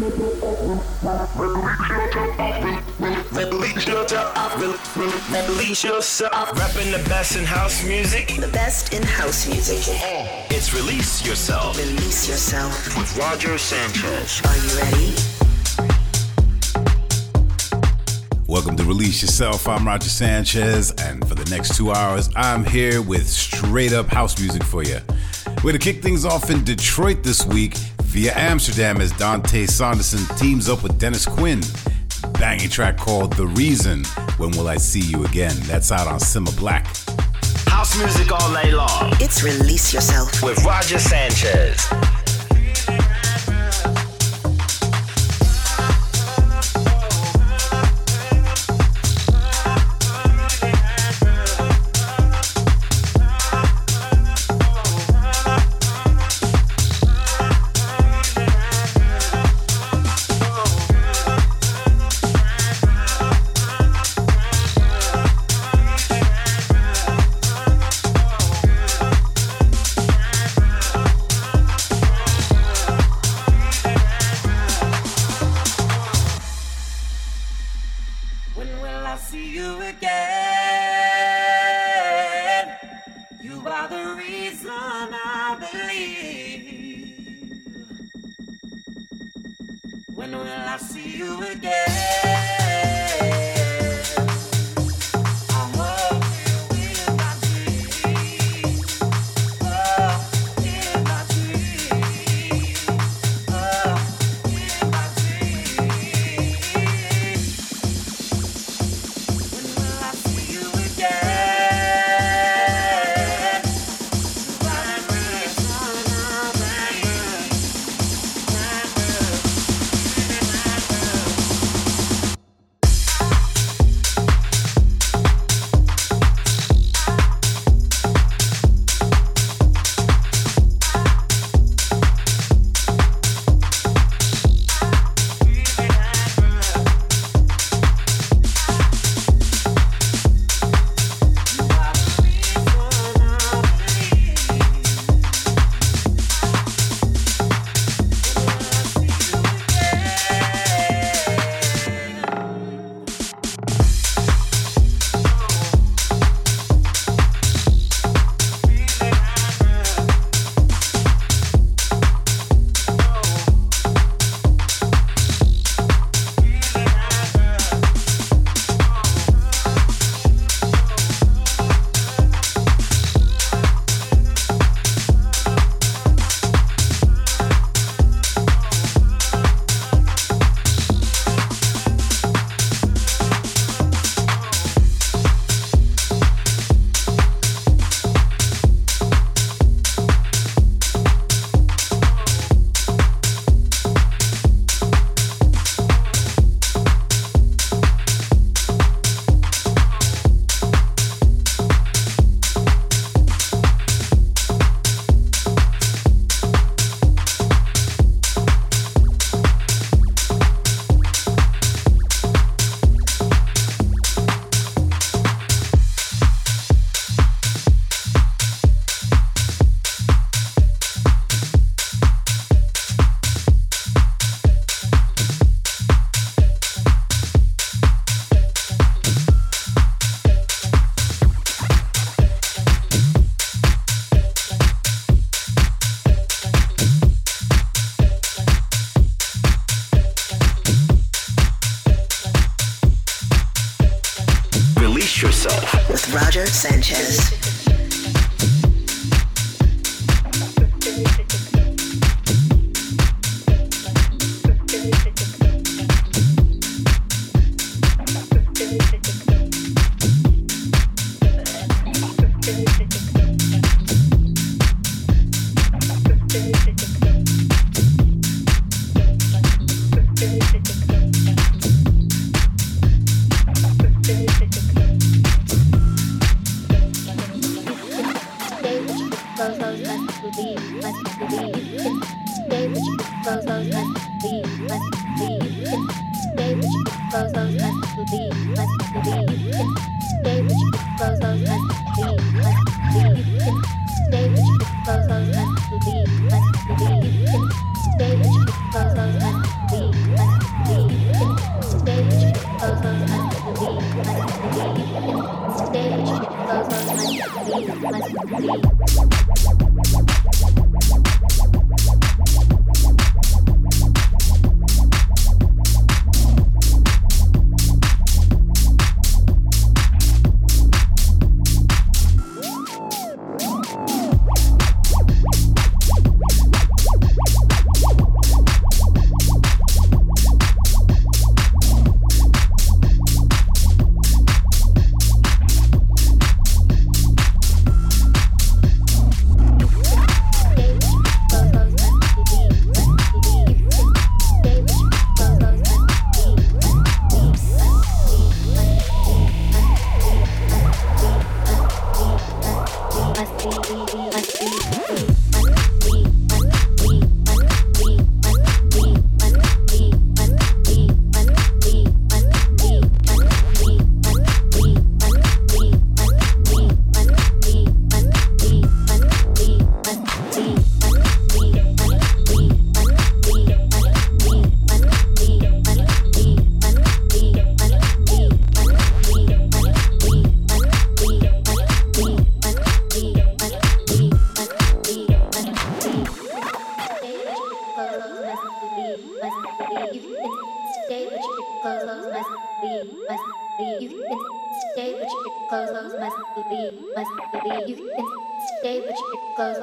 Release yourself. Rapping the best in house music. The best in house music. It's Release Yourself. Release yourself. With Roger Sanchez. Are you ready? Welcome to Release Yourself. I'm Roger Sanchez, and for the next two hours, I'm here with straight up house music for you. We're to kick things off in Detroit this week via Amsterdam as Dante Saunderson teams up with Dennis Quin. Banging track called The Reason. When Will I See You Again? That's out on Simma Black. House music all day long. It's Release Yourself. With Roger Sanchez.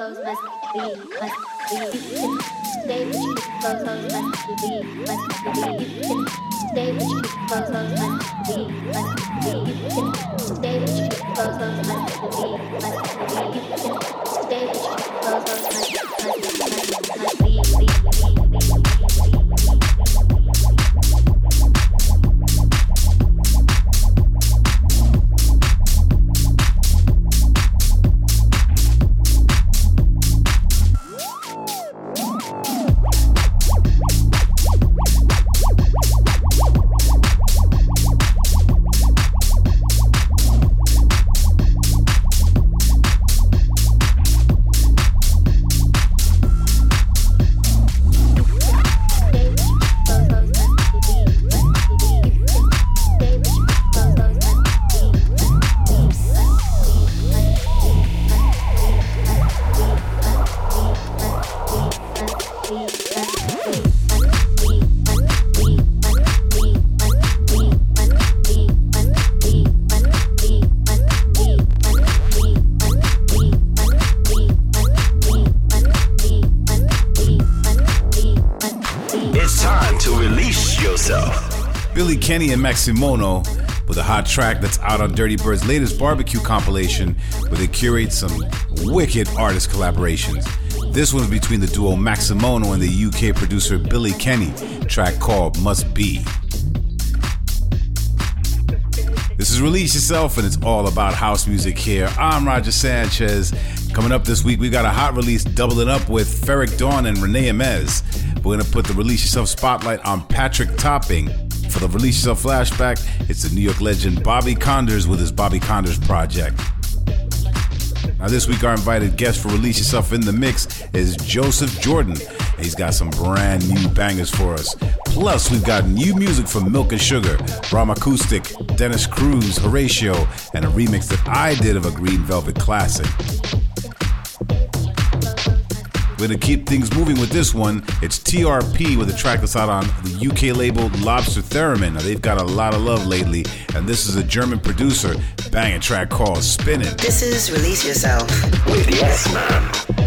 Those must leave, must but you can those must leave, must but you can those must leave, must but you can those must leave, must but you can those must must must must Kenny and Maximono with a hot track that's out on Dirtybird's latest barbecue compilation where they curate some wicked artist collaborations. This one's between the duo Maximono and the UK producer Billy Kenny, track called Must Be. This is Release Yourself, and it's all about house music here. I'm Roger Sanchez. Coming up this week, we got a hot release doubling up with Ferreck Dawn and Renee Amesz. We're going to put the Release Yourself spotlight on Patrick Topping. For the Release Yourself flashback, it's the New York legend Bobby Konders with his Bobby Konders project. Now, this week, our invited guest for Release Yourself in the Mix is Joseph Jordan. He's got some brand new bangers for us. Plus, we've got new music from Milk and Sugar, Ram Acoustic, Dennis Cruz, Horatio, and a remix that I did of a Green Velvet classic. We're gonna keep things moving with this one. It's TRP with a track that's out on the UK label Lobster Theremin. Now they've got a lot of love lately, and this is a German producer banging track called Spinning. This is Release Yourself. With S Man.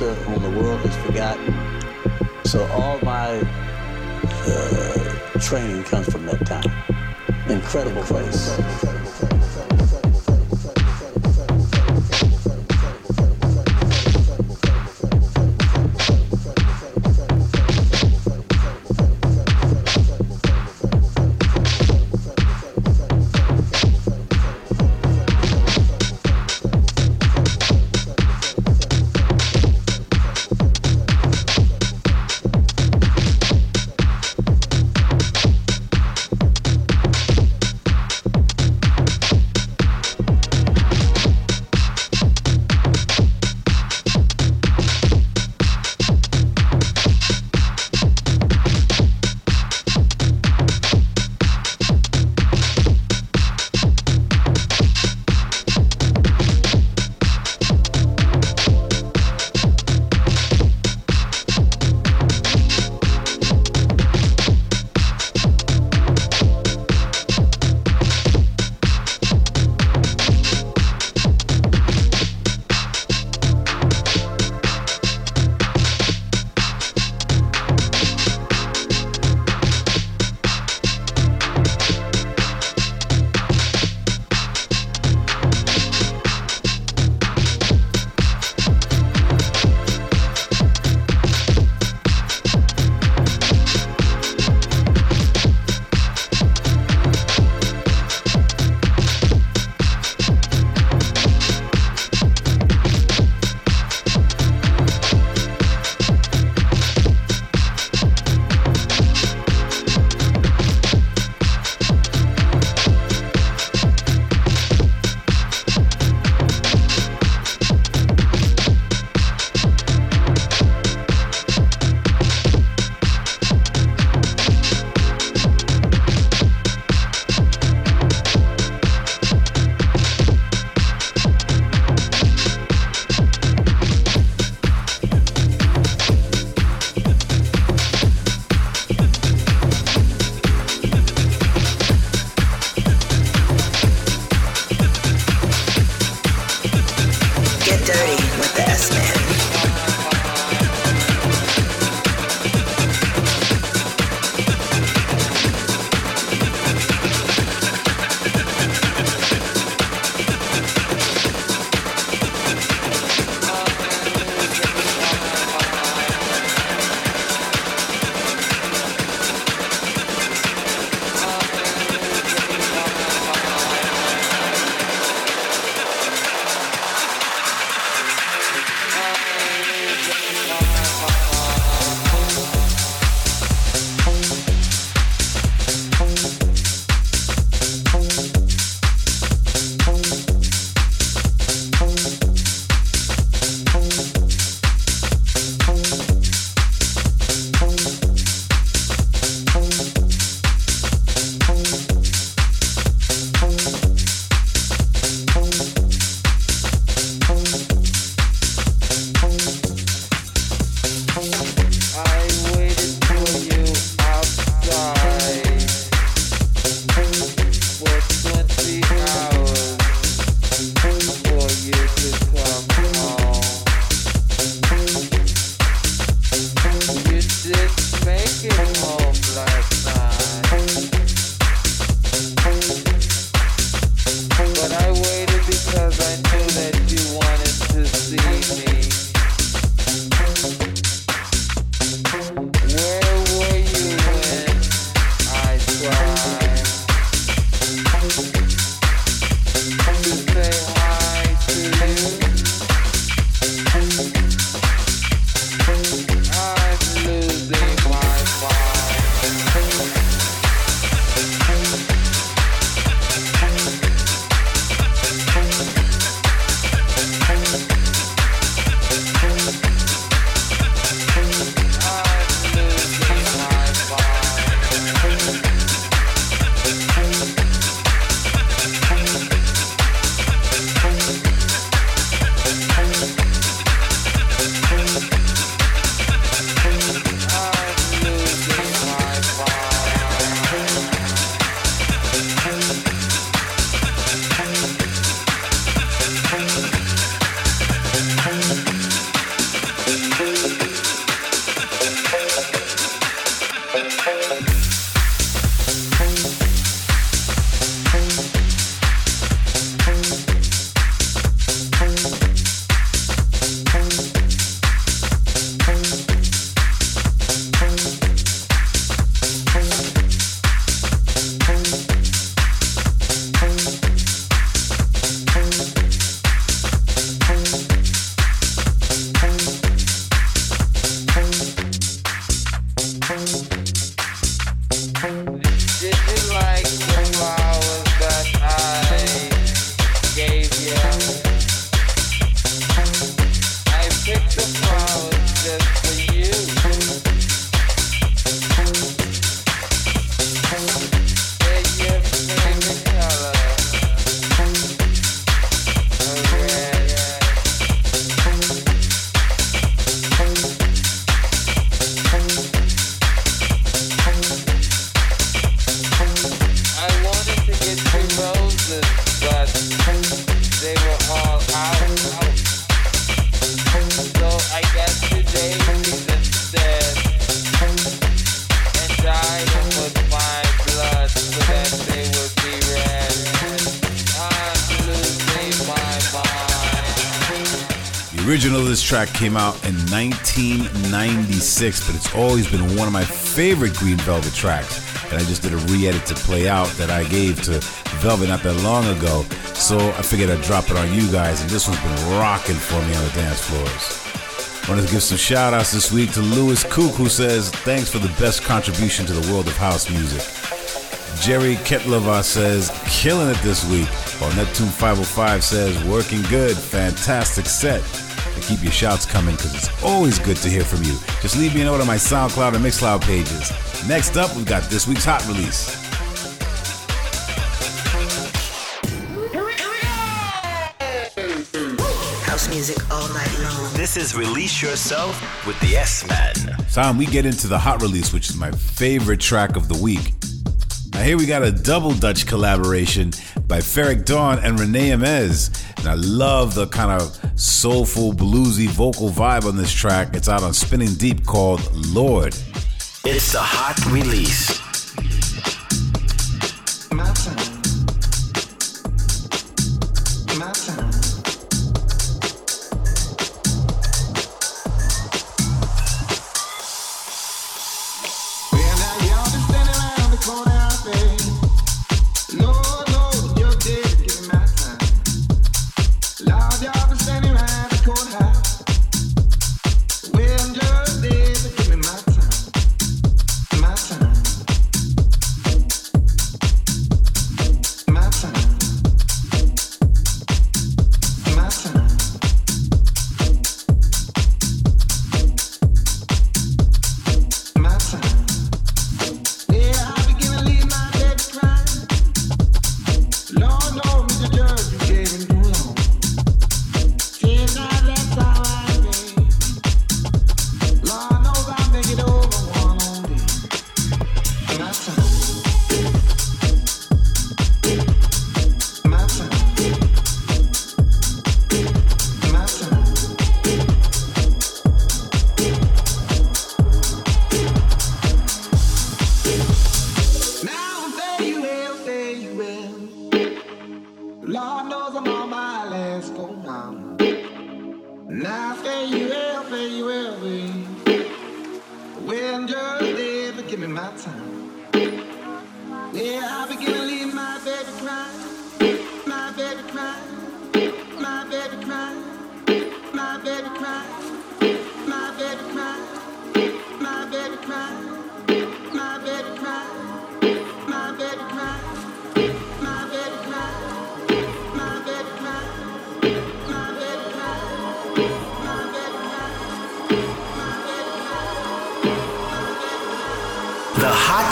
Whom the world has forgotten. So all my uh, training comes from that time. Incredible place. Track came out in 1996, but it's always been one of my favorite Green Velvet tracks. And I just did a re edit to play out that I gave to Velvet not that long ago. So I figured I'd drop it on you guys, and this one's been rocking for me on the dance floors. I want to give some shout outs this week to Lewis Cook, who says, Thanks for the best contribution to the world of house music. Jerry Ketlova says, Killing it this week. While Neptune 505 says, Working good, fantastic set keep your shouts coming because it's always good to hear from you. Just leave me a note on my SoundCloud and Mixcloud pages. Next up, we've got this week's hot release. House music all night long. This is Release Yourself with the S Man. Time we get into the hot release, which is my favorite track of the week. Now, here we got a double Dutch collaboration by Ferreck Dawn and Renee Amesz. And I love the kind of soulful, bluesy vocal vibe on this track. It's out on Spinning Deep called Lord. It's the hot release.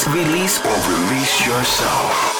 Release or release yourself.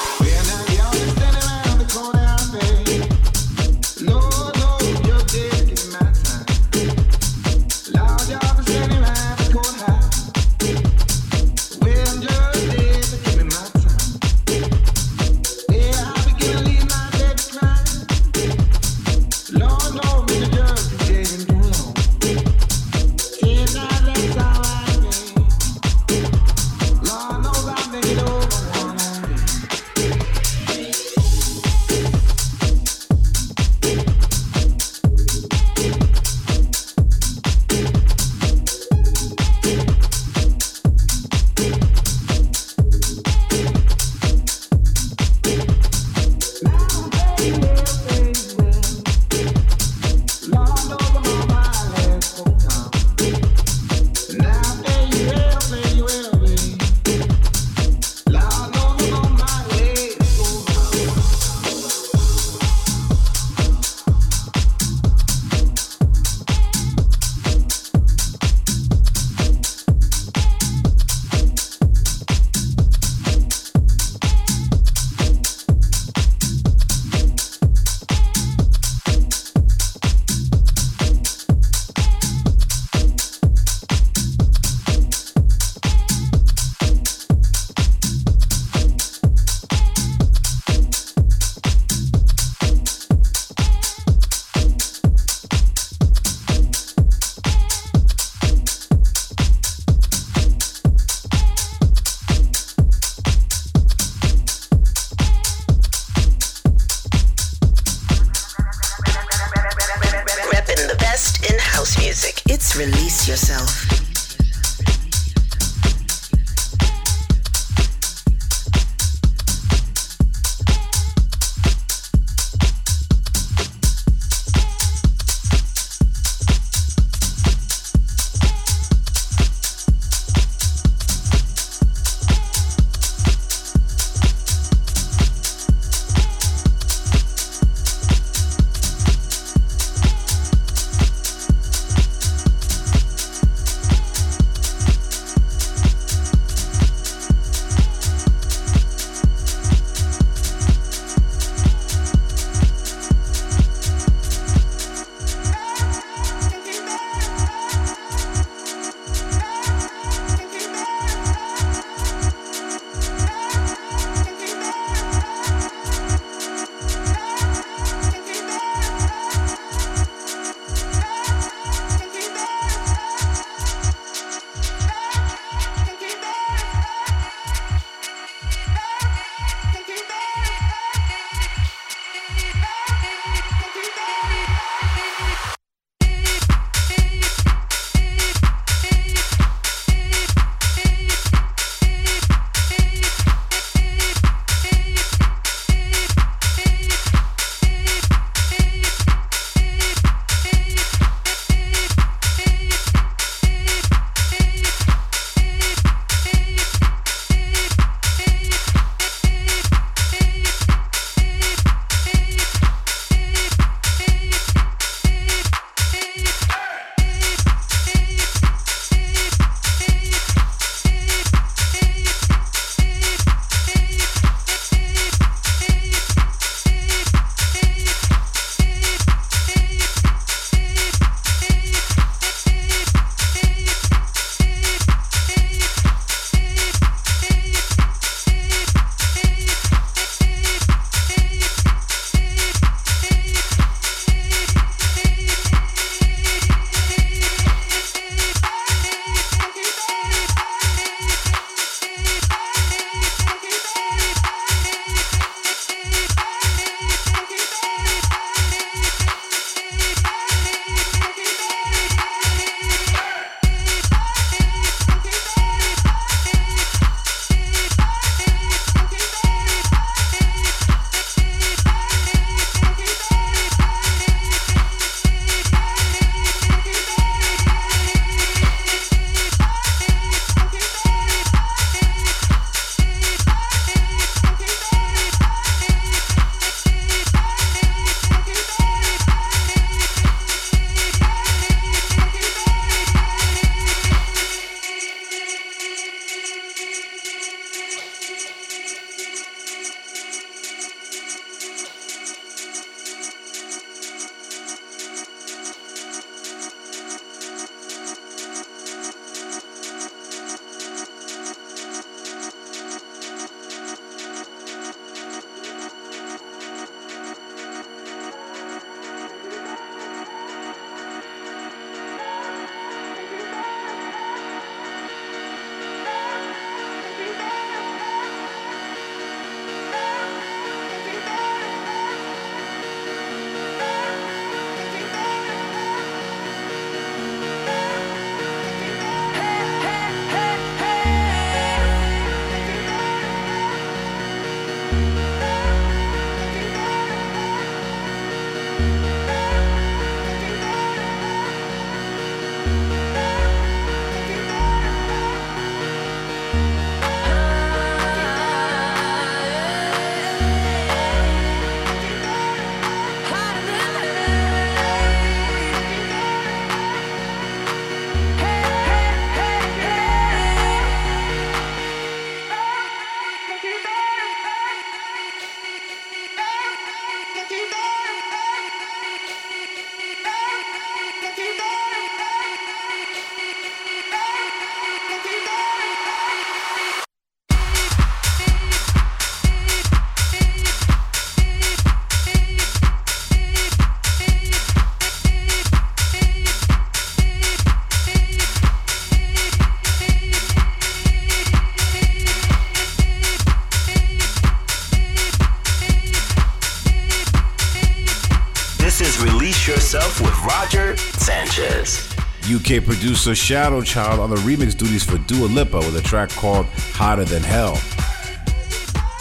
Producer Shadow Child on the remix duties for Dua Lipa with a track called Hotter Than Hell.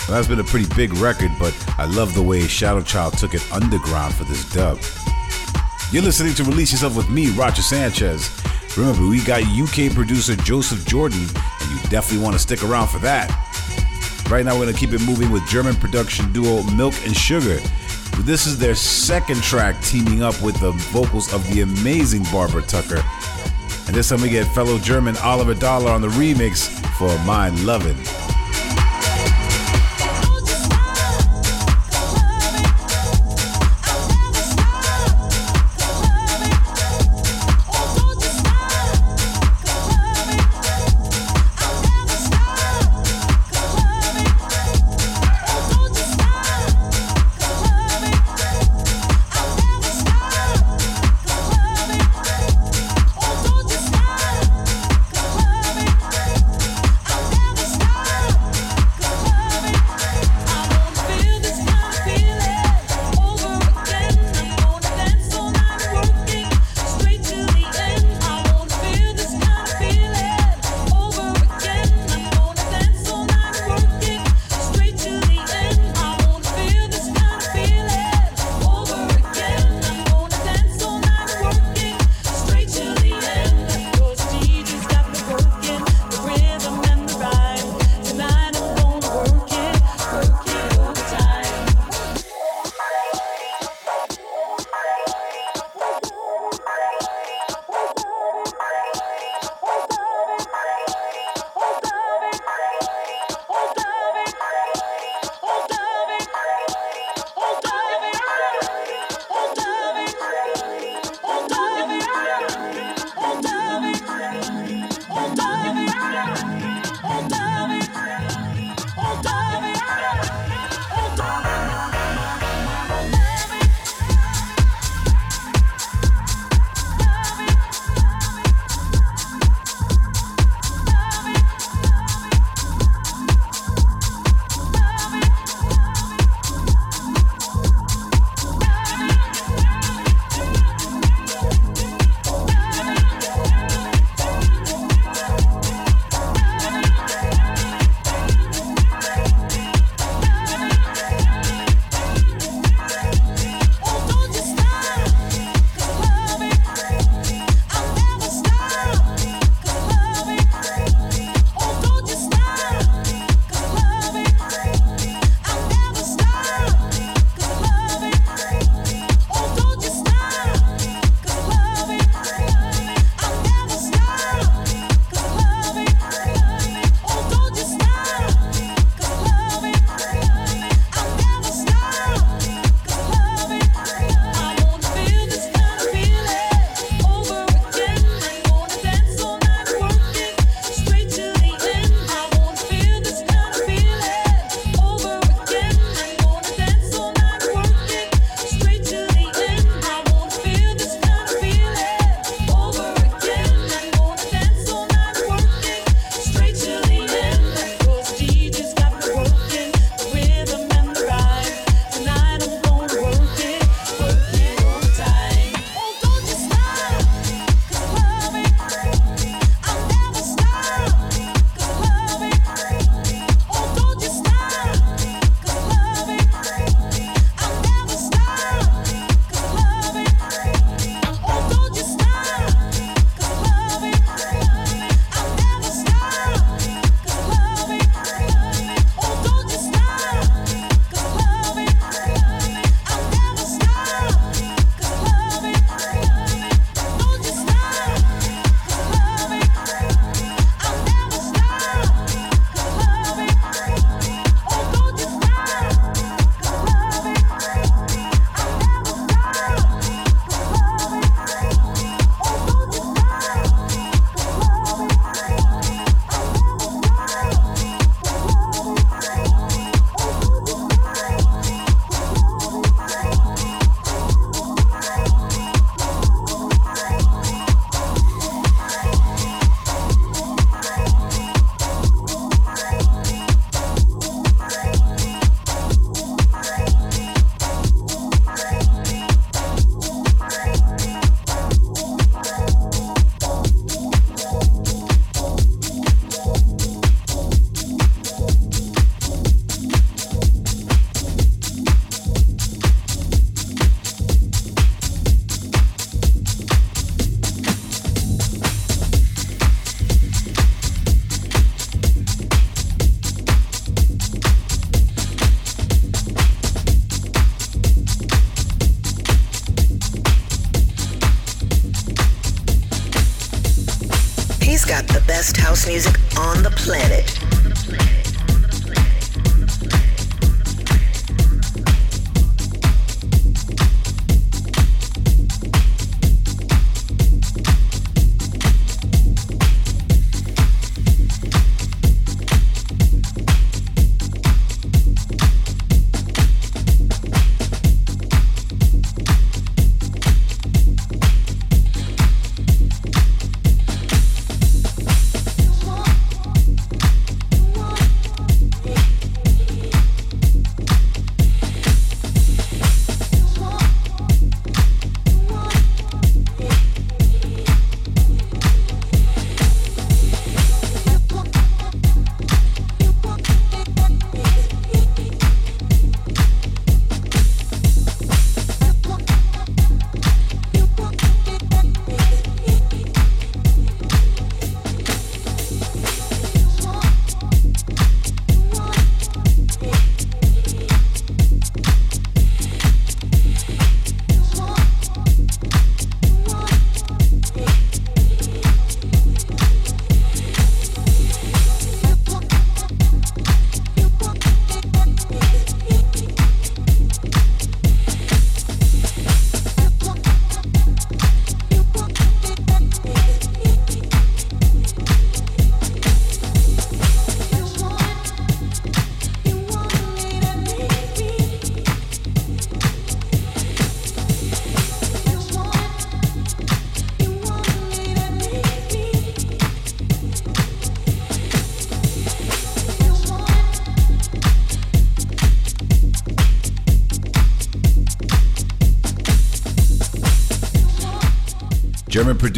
Well, that's been a pretty big record, but I love the way Shadow Child took it underground for this dub. You're listening to Release Yourself with me, Roger Sanchez. Remember, we got UK producer Joseph Jordan, and you definitely want to stick around for that. Right now, we're going to keep it moving with German production duo Milk and Sugar. This is their second track teaming up with the vocals of the amazing Barbara Tucker. And this time we get fellow German Oliver Dollar on the remix for Mein Lovin'.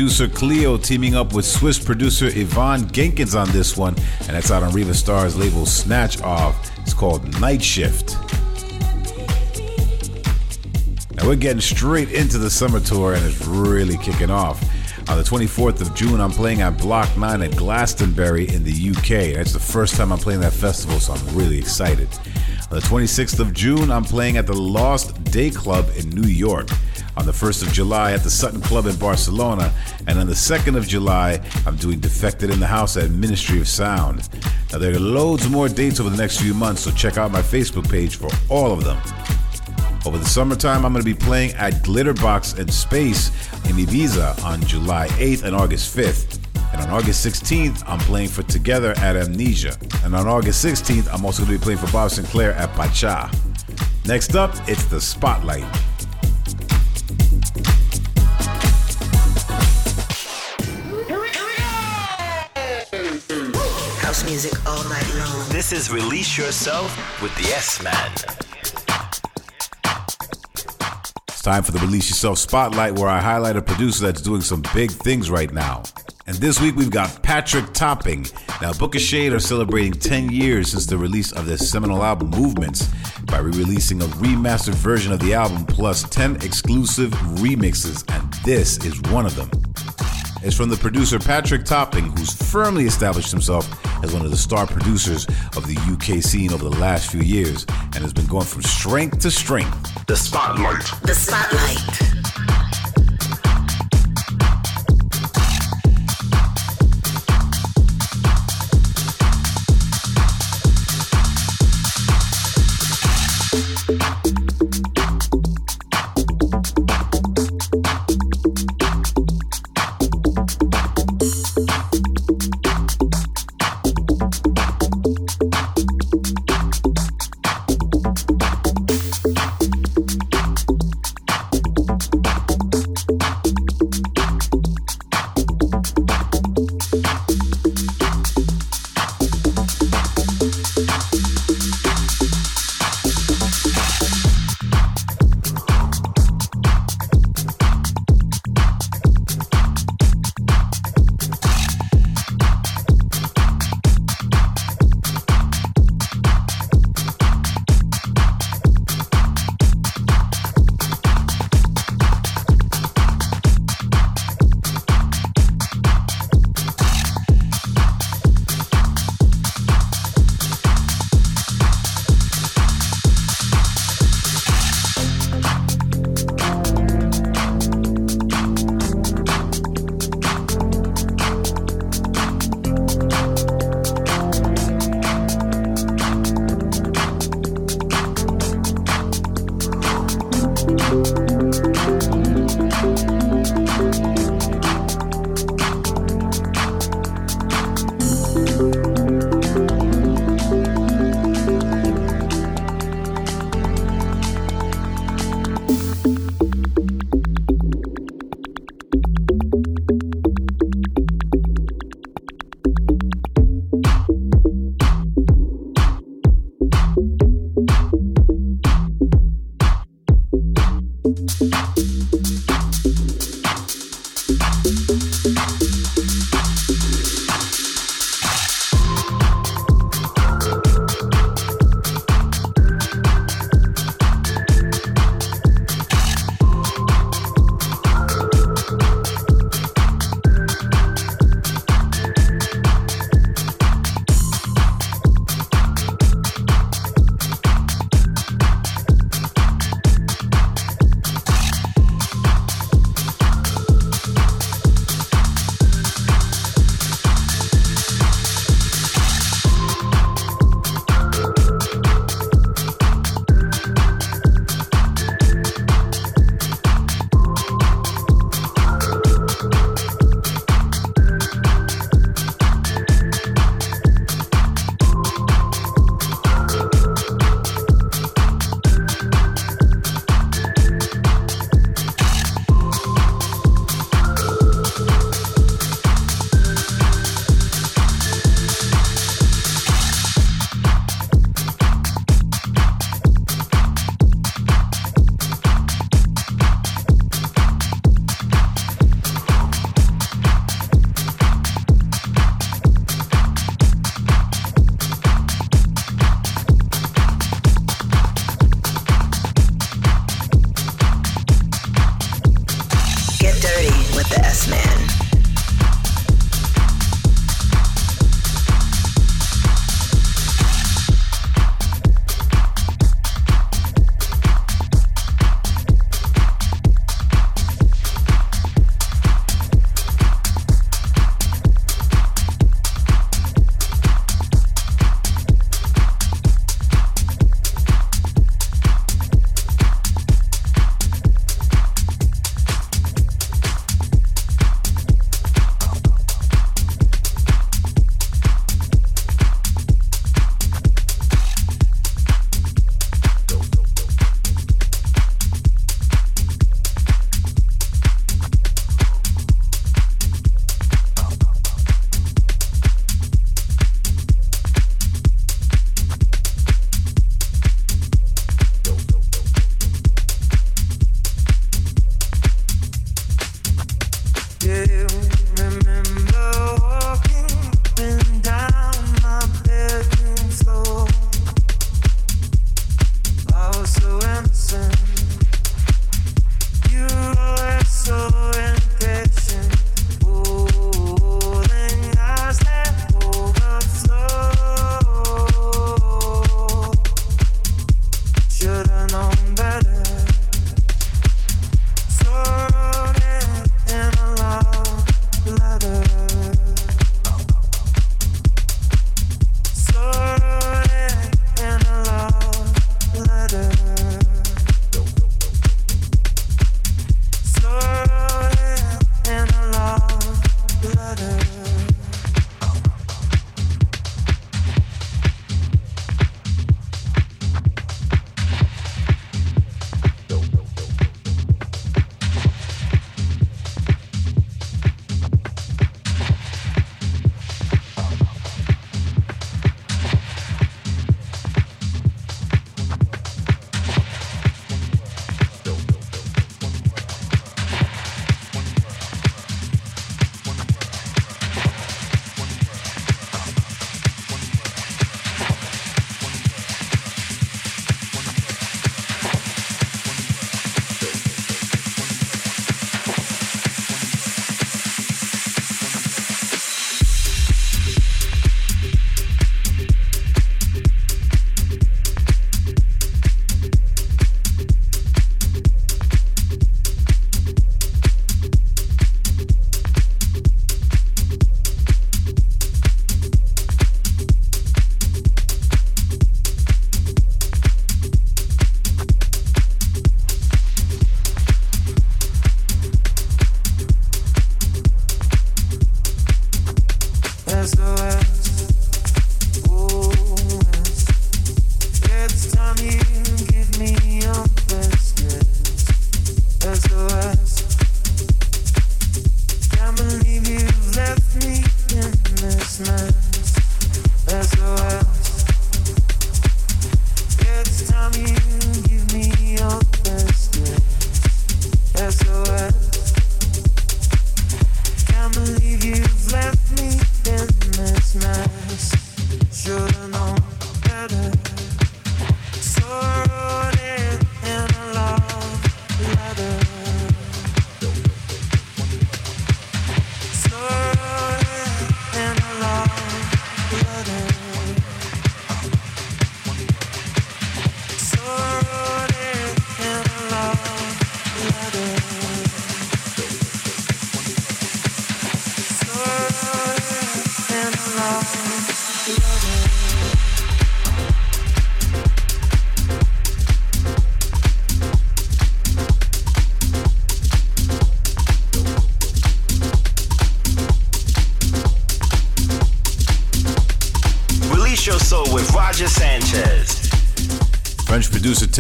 Producer Cleo teaming up with Swiss producer Yvonne Genkins on this one, and that's out on Riva Starr's label Snatch Off. It's called Night Shift. Now we're getting straight into the summer tour, and it's really kicking off. On the 24th of June, I'm playing at Block 9 at Glastonbury in the UK. That's the first time I'm playing that festival, so I'm really excited. On the 26th of June, I'm playing at the Lost Day Club in New York on the 1st of July at the Sutton Club in Barcelona, and on the 2nd of July, I'm doing Defected in the House at Ministry of Sound. Now, there are loads more dates over the next few months, so check out my Facebook page for all of them. Over the summertime, I'm going to be playing at Glitterbox and Space in Ibiza on July 8th and August 5th. And on August 16th, I'm playing for Together at Amnesia. And on August 16th, I'm also going to be playing for Bob Sinclar at Pacha. Next up, it's the Spotlight. This is Release Yourself with the S Man. It's time for the Release Yourself Spotlight, where I highlight a producer that's doing some big things right now. And this week we've got Patrick Topping. Now, Booka Shade are celebrating 10 years since the release of their seminal album Movements by re releasing a remastered version of the album plus 10 exclusive remixes, and this is one of them. It's from the producer Patrick Topping, who's firmly established himself as one of the star producers of the UK scene over the last few years and has been going from strength to strength. The Spotlight. The Spotlight.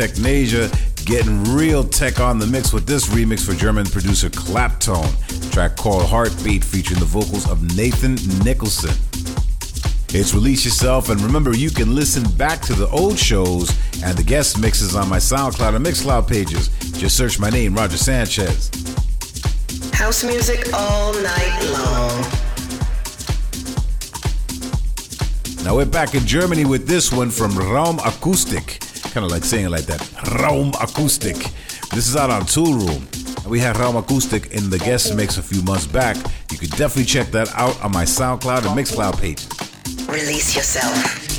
Technasia getting real tech on the mix with this remix for German producer Claptone. Track called Heartbeat featuring the vocals of Nathan Nicholson. It's Release Yourself, and remember, you can listen back to the old shows and the guest mixes on my SoundCloud and Mixcloud pages. Just search my name, Roger Sanchez. House music all night long. Now we're back in Germany with this one from Raum Akustik. Kind of like saying it like that. Raum Acoustic. This is out on Toolroom. We had Raum Acoustic in the guest mix a few months back. You could definitely check that out on my SoundCloud and Mixcloud pages. Release yourself.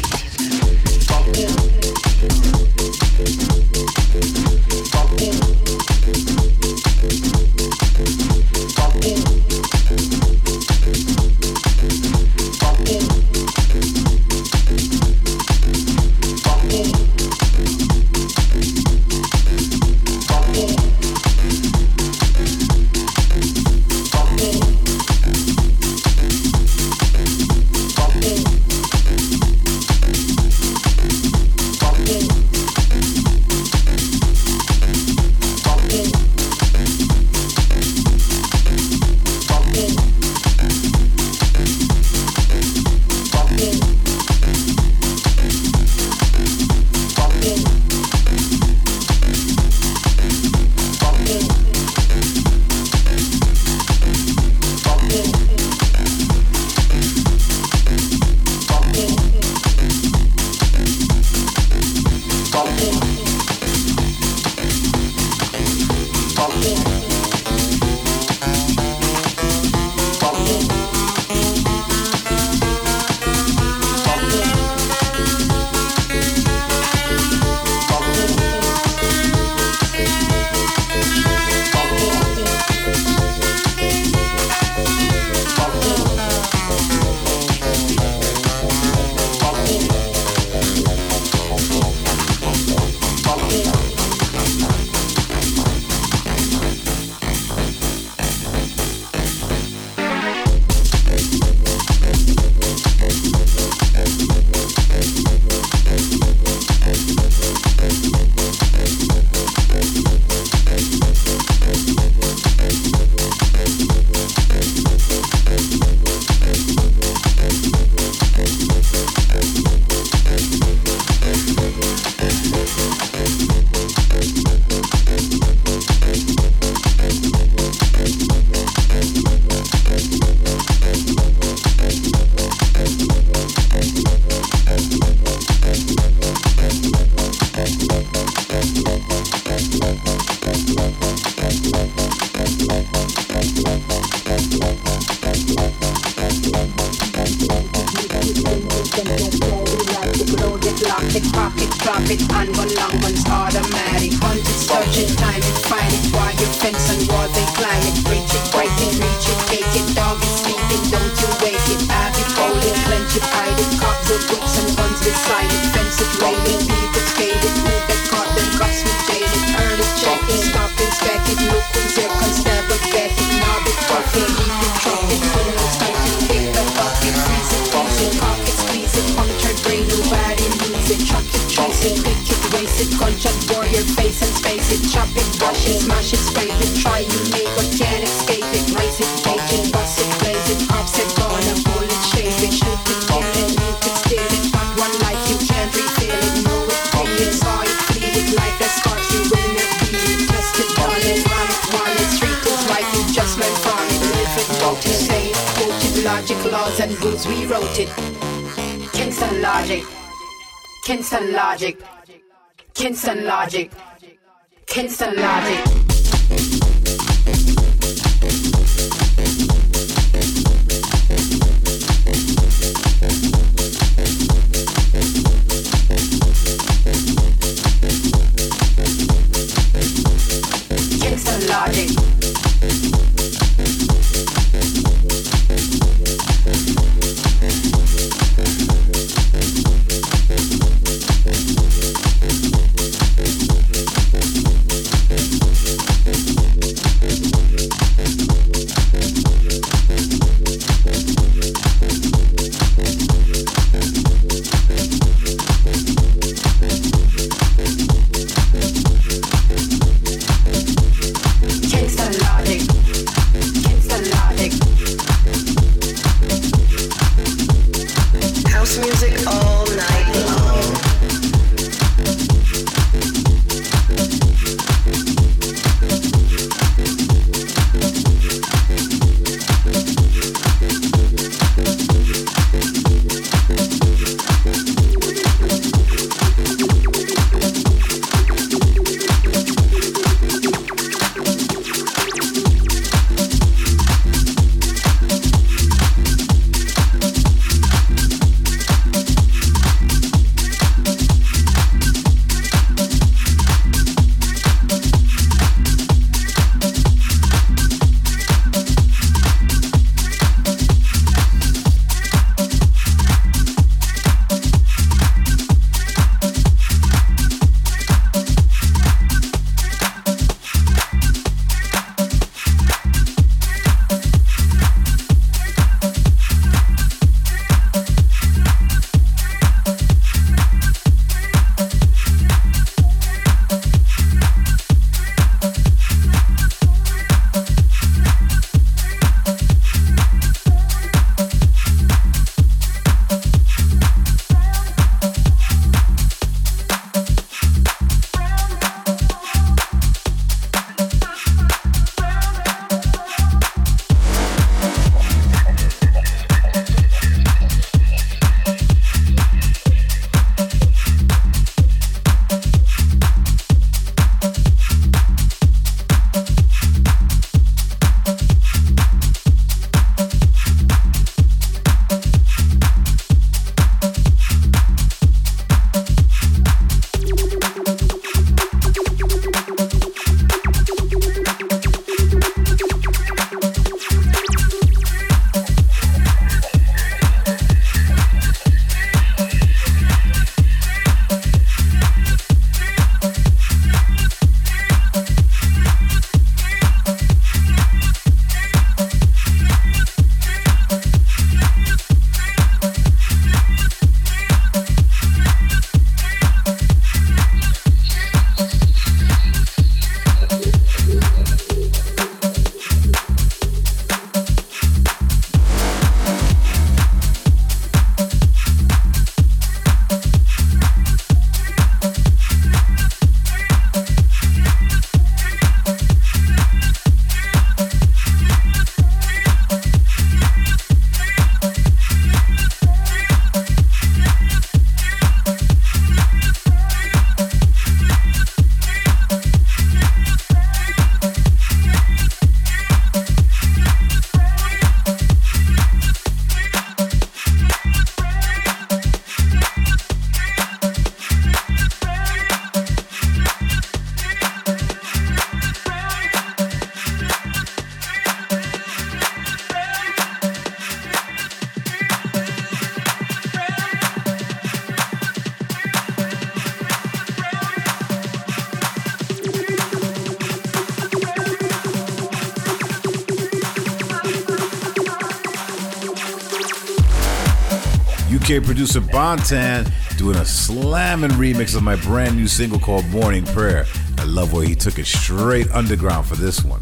Producer Bontan doing a slamming remix of my brand new single called Morning Prayer. I love where he took it straight underground for this one.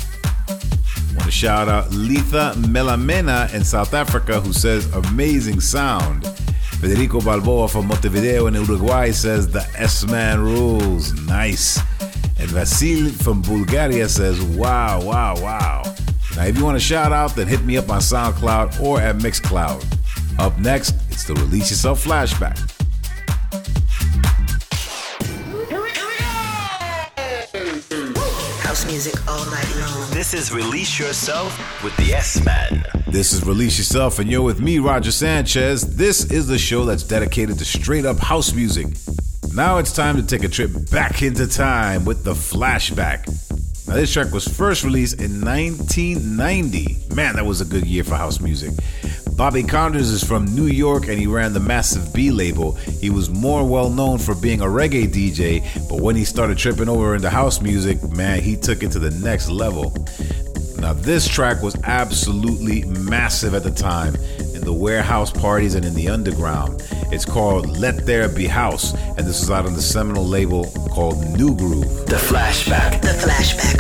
Want to shout out Litha Melamena in South Africa who says amazing sound. Federico Balboa from Montevideo in Uruguay says the S-Man rules. Nice. And Vasil from Bulgaria says, wow, wow, wow. Now, if you want to shout out, then hit me up on SoundCloud or at Mixcloud. Up next, the Release Yourself Flashback. House music all night long. This is Release Yourself with the S Man. This is Release Yourself, and you're with me, Roger Sanchez. This is the show that's dedicated to straight up house music. Now it's time to take a trip back into time with the flashback. Now, this track was first released in 1990. Man, that was a good year for house music. Bobby Konders is from New York and he ran the Massive B label. He was more well known for being a reggae DJ, but when he started tripping over into house music, man, he took it to the next level. Now, this track was absolutely massive at the time in the warehouse parties and in the underground. It's called Let There Be House, and this is out on the seminal label called Nu Groove. The Flashback. The flashback.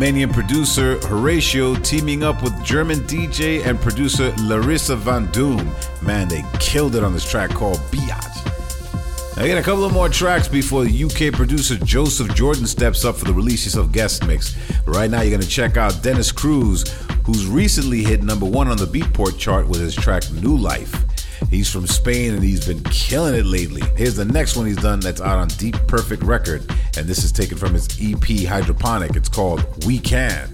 Romanian producer Horatio teaming up with German DJ and producer Larissa Van Doom. Man, they killed it on this track called Biatch. I get a couple of more tracks before UK producer Joseph Jordan steps up for the Release of guest mix. Right now, you're going to check out Dennis Cruz, who's recently hit number one on the Beatport chart with his track New Life. He's from Spain and he's been killing it lately. Here's the next one he's done that's out on Deep Perfect Record, and this is taken from his EP Hydroponic. It's called We Can.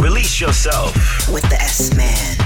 Release yourself with the S Man.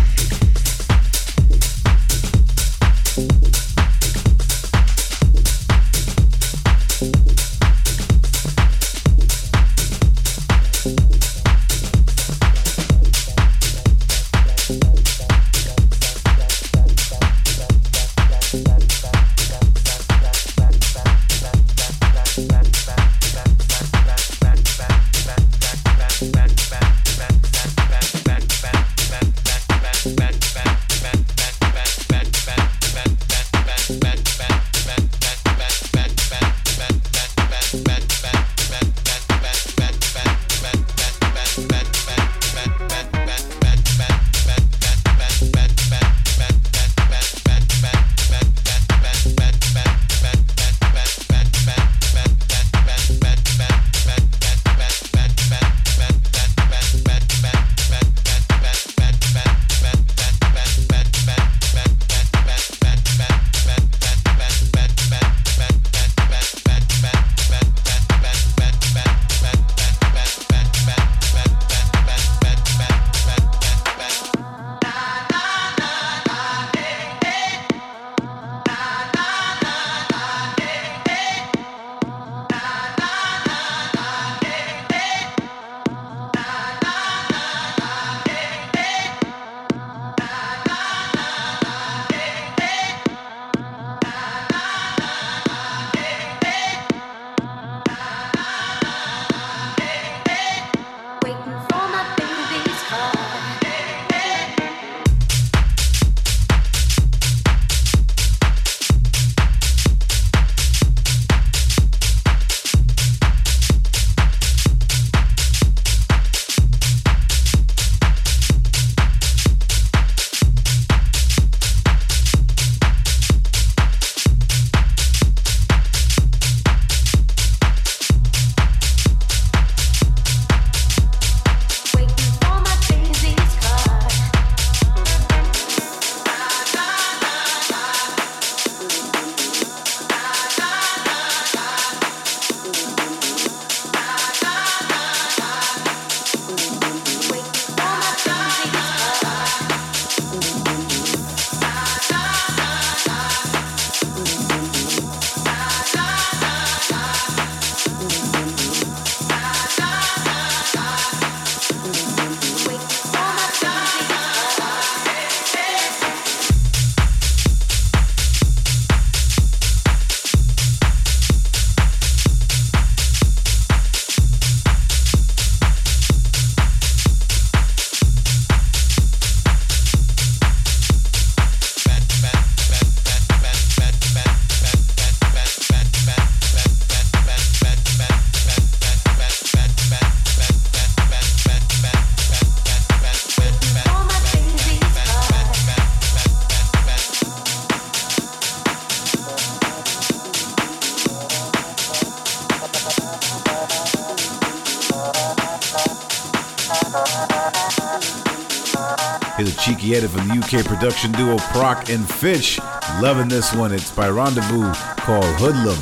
A from the UK production duo Proc and Fitch. Loving this one. It's by Rendezvous called Hoodlum.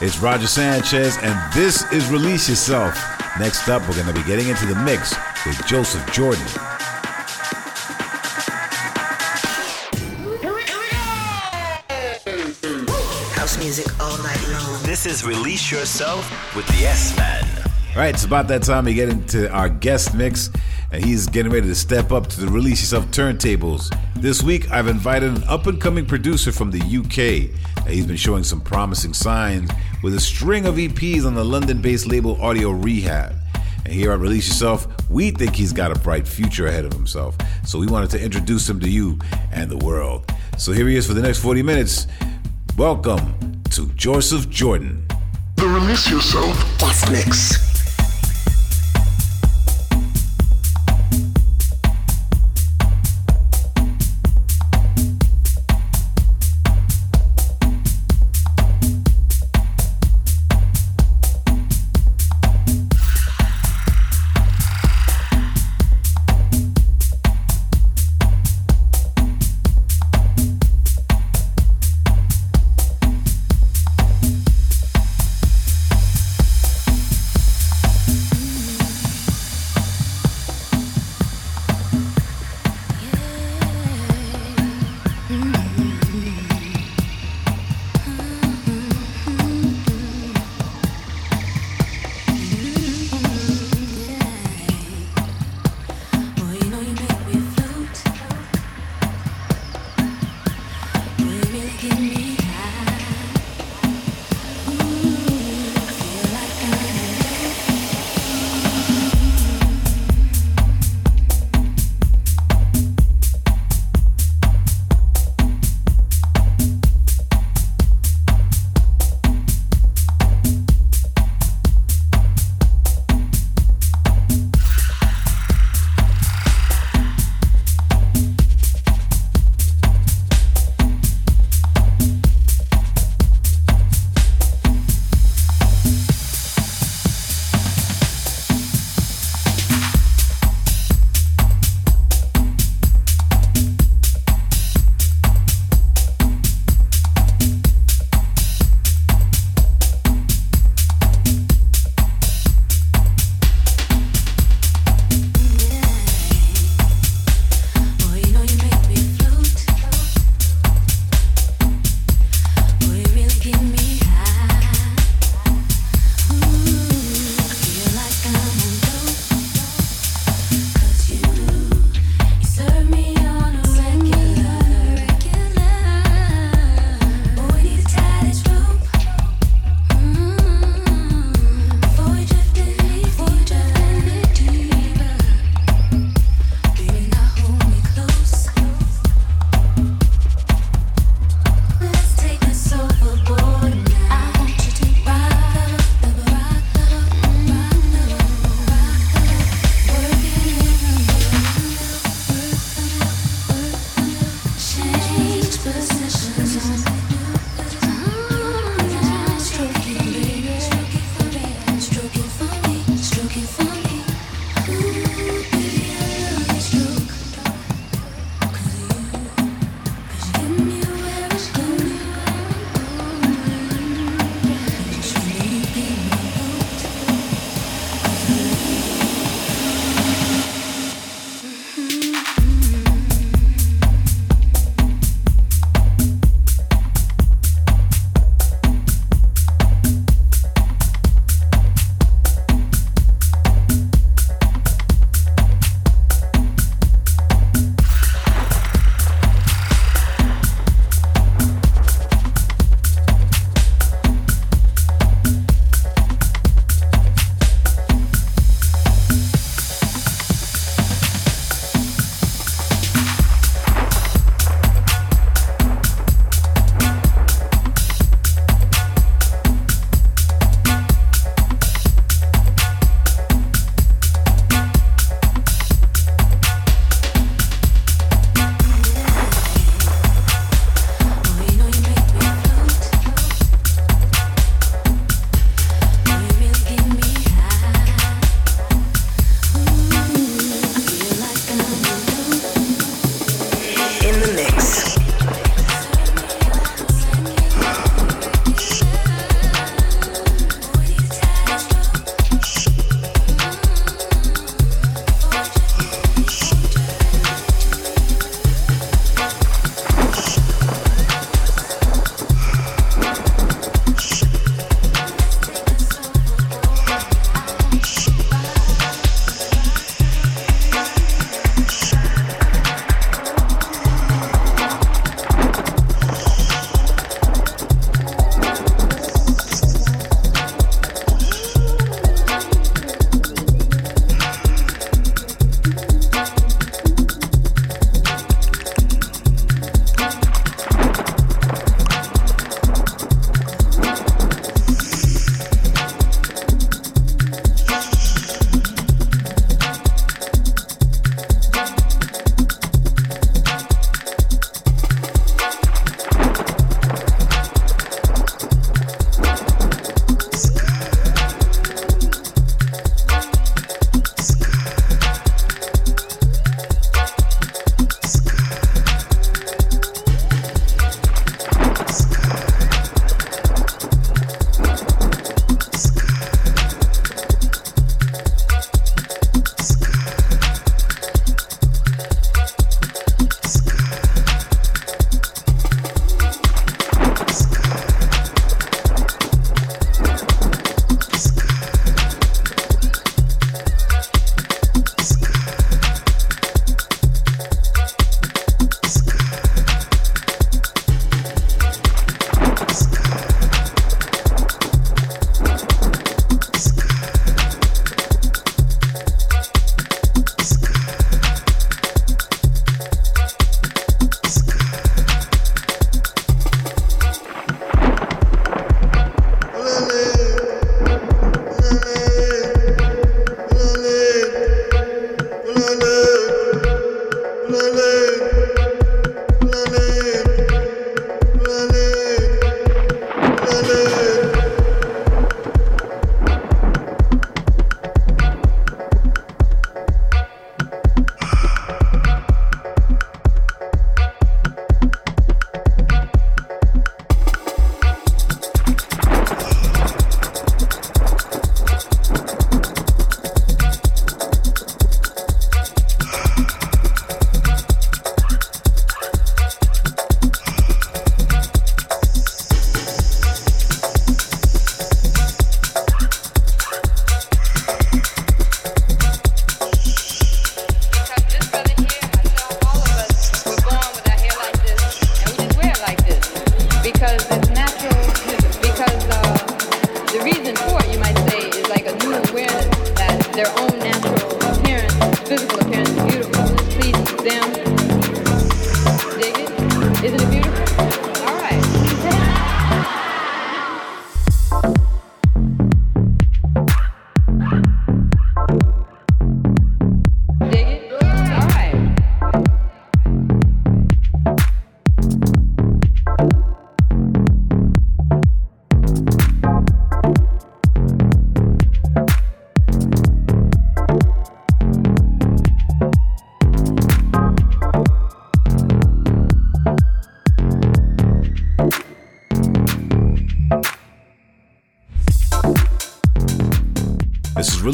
It's Roger Sanchez, and this is Release Yourself. Next up, we're going to be getting into the mix with Joseph Jordan. House music all night long. This is Release Yourself with the S Man. All right, it's about that time we get into our guest mix, and he's getting ready to step up to the Release Yourself turntables. This week, I've invited an up and coming producer from the UK. He's been showing some promising signs with a string of EPs on the London based label Audio Rehab. And here at Release Yourself, we think he's got a bright future ahead of himself. So we wanted to introduce him to you and the world. So here he is for the next 40 minutes. Welcome to Joseph Jordan. The Release Yourself Guest mix.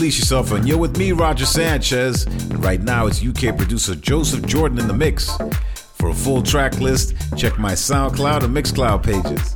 Yourself, and you're with me, Roger Sanchez. And right now, it's UK producer Joseph Jordan in the mix. For a full track list, check my SoundCloud and Mixcloud pages.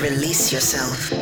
Release Yourself.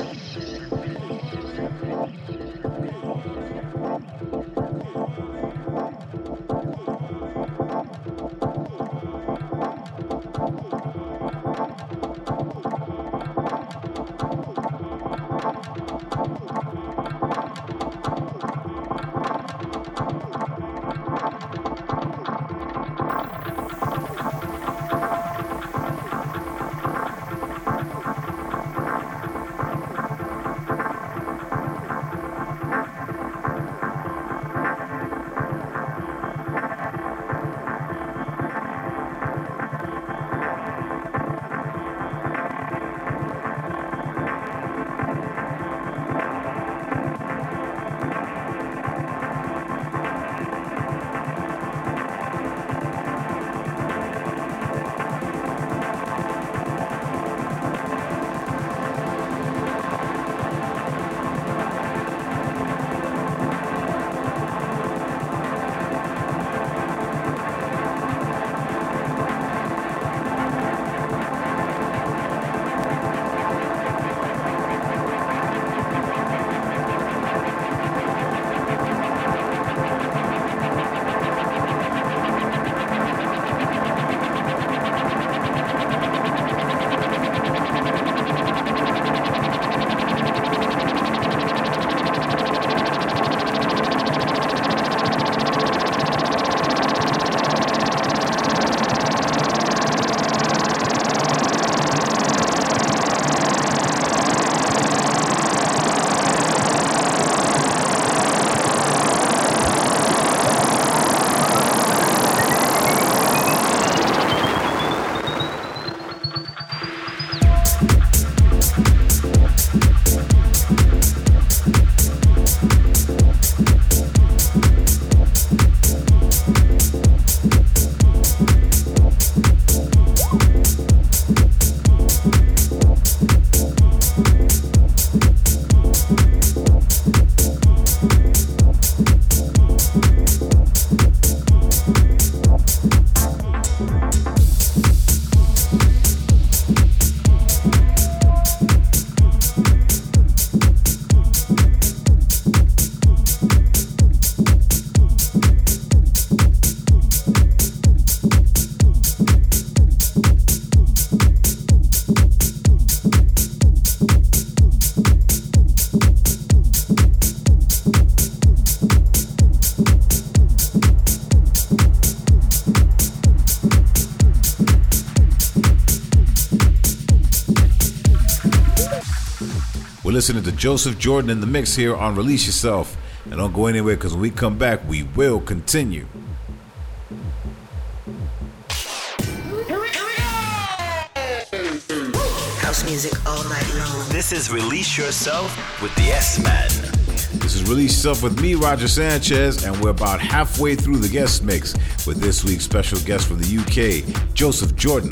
Listening to Joseph Jordan in the mix here on Release Yourself. And don't go anywhere because when we come back, we will continue. House music all night long. This is Release Yourself with the S Man. This is Release Yourself with me, Roger Sanchez, and we're about halfway through the guest mix with this week's special guest from the UK, Joseph Jordan.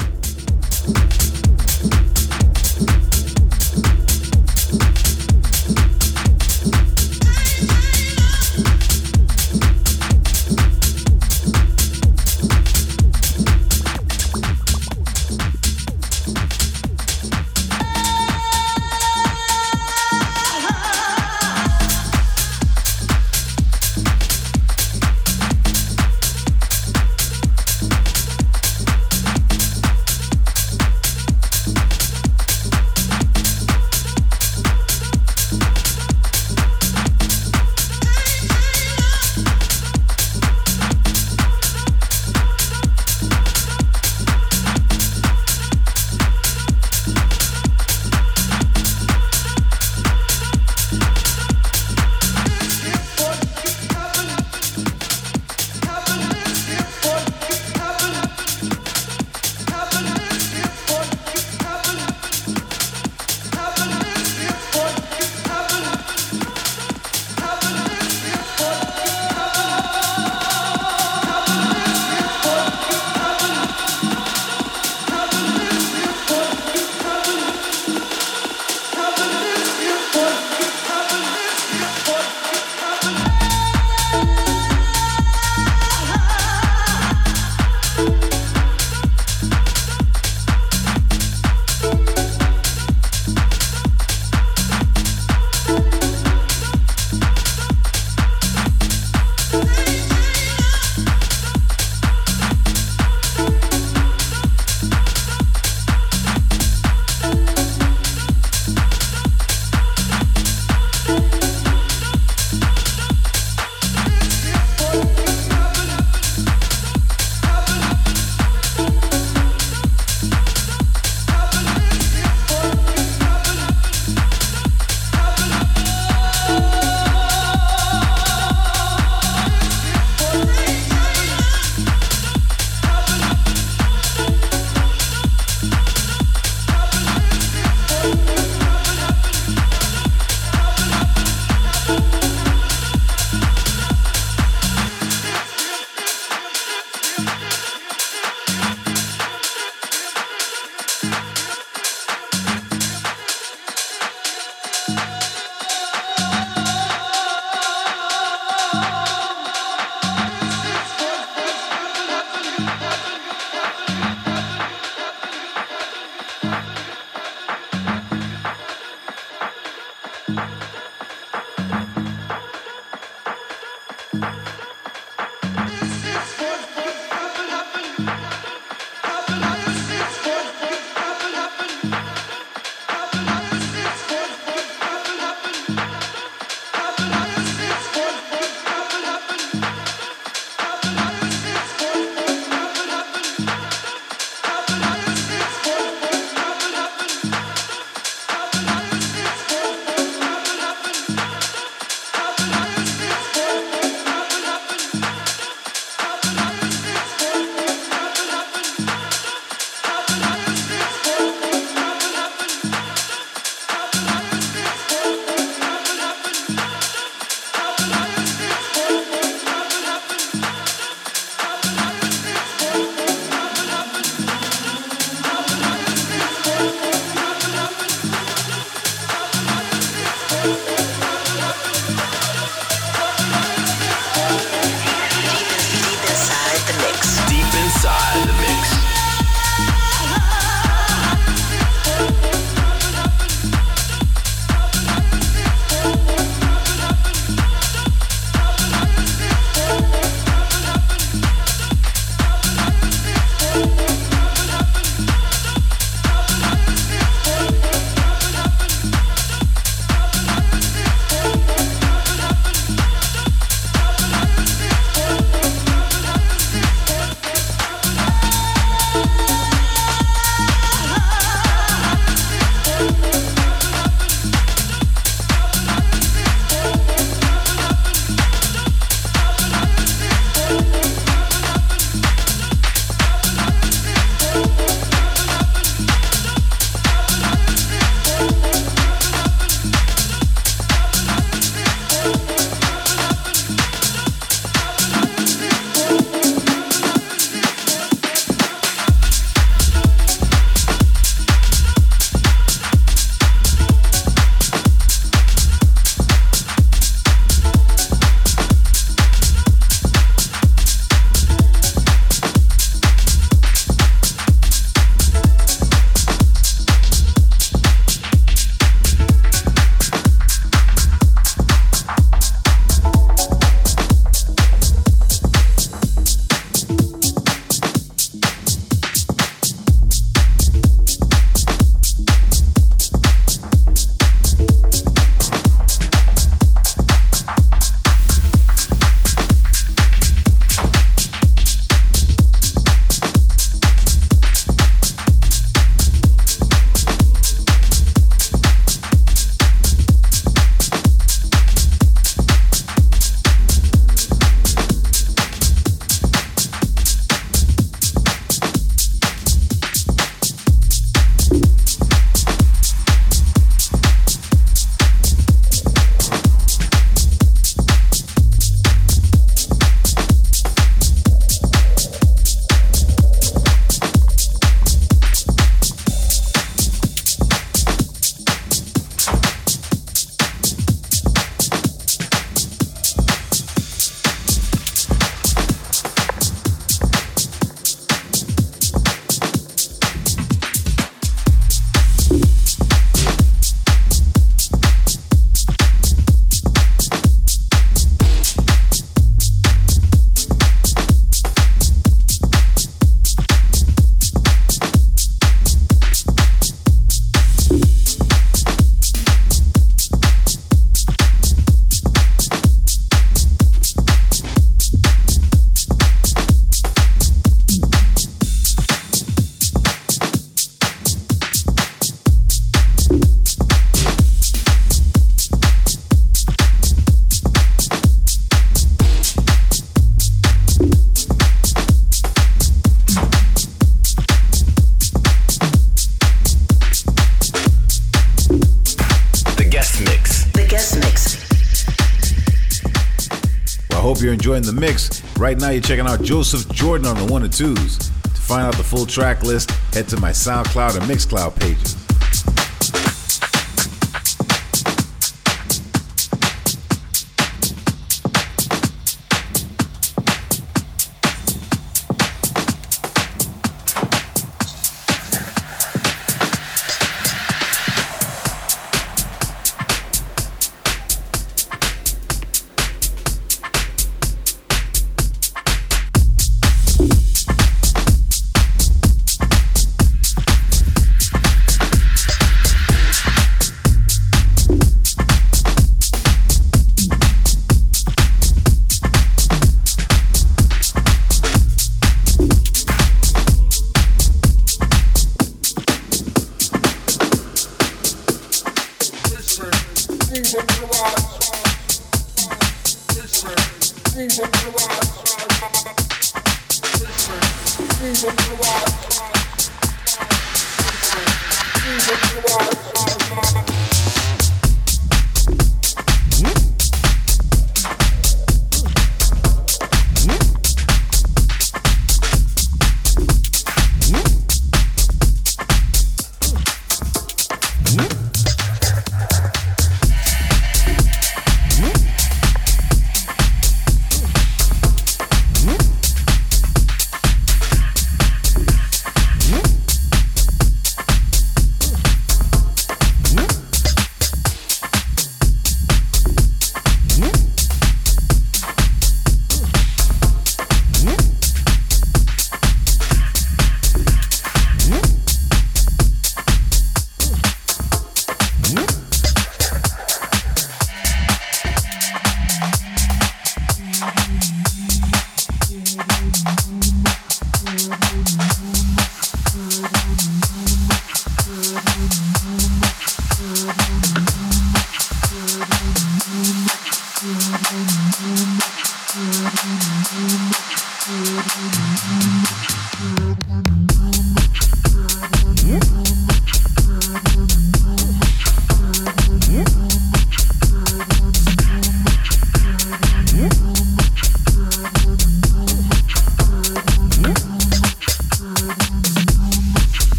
Mix. Right now, you're checking out Joseph Jordan on the one and twos. To find out the full track list, head to my SoundCloud and Mixcloud pages.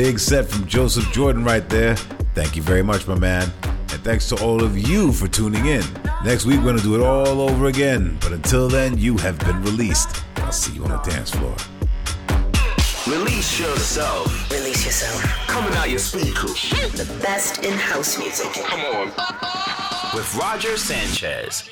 Big set from Joseph Jordan right there. Thank you very much, my man. And thanks to all of you for tuning in. Next week, we're going to do it all over again. But until then, you have been released. I'll see you on the dance floor. Release yourself. Release yourself. Coming out your speakers. The best in house music. Come on. With Roger Sanchez.